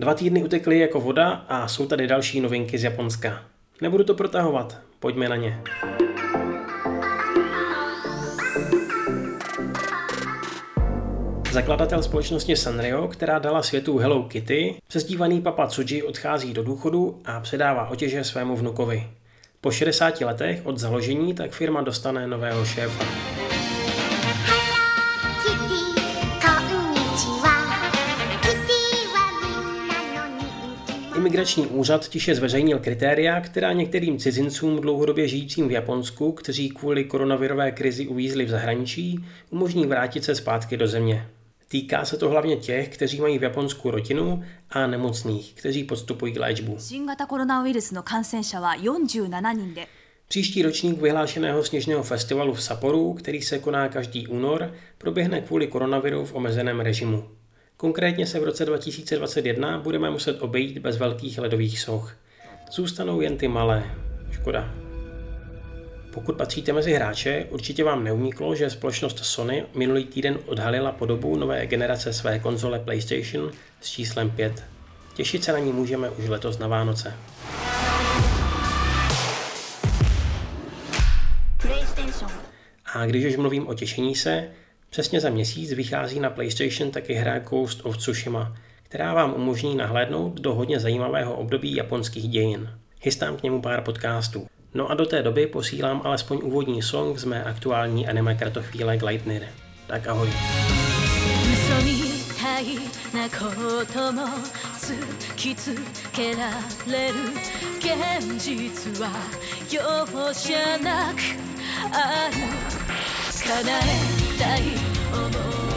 Dva týdny utekly jako voda a jsou tady další novinky z Japonska. Nebudu to protahovat, pojďme na ně. Zakladatel společnosti Sanrio, která dala světu Hello Kitty, přezdívaný Papa Tsuji odchází do důchodu a předává otěže svému vnukovi. Po 60 letech od založení tak firma dostane nového šéfa. Imigrační úřad tiše zveřejnil kritéria, která některým cizincům dlouhodobě žijícím v Japonsku, kteří kvůli koronavirové krizi uvízli v zahraničí, umožní vrátit se zpátky do země. Týká se to hlavně těch, kteří mají v Japonsku rodinu a nemocných, kteří podstupují léčbu. Příští ročník vyhlášeného sněžného festivalu v Saporu, který se koná každý únor, proběhne kvůli koronaviru v omezeném režimu. Konkrétně se v roce 2021 budeme muset obejít bez velkých ledových soch. Zůstanou jen ty malé. Škoda. Pokud patříte mezi hráče, určitě vám neuniklo, že společnost Sony minulý týden odhalila podobu nové generace své konzole PlayStation s číslem 5. Těšit se na ní můžeme už letos na Vánoce. A když už mluvím o těšení se, přesně za měsíc vychází na PlayStation taky hra Ghost of Tsushima, která vám umožní nahlédnout do hodně zajímavého období japonských dějin. Chystám k němu pár podcastů. No a do té doby posílám alespoň úvodní song z mé aktuální anime kartochvíle Gleitner. Tak ahoj. なことも突きつけられる現実は容赦なくある叶え alone.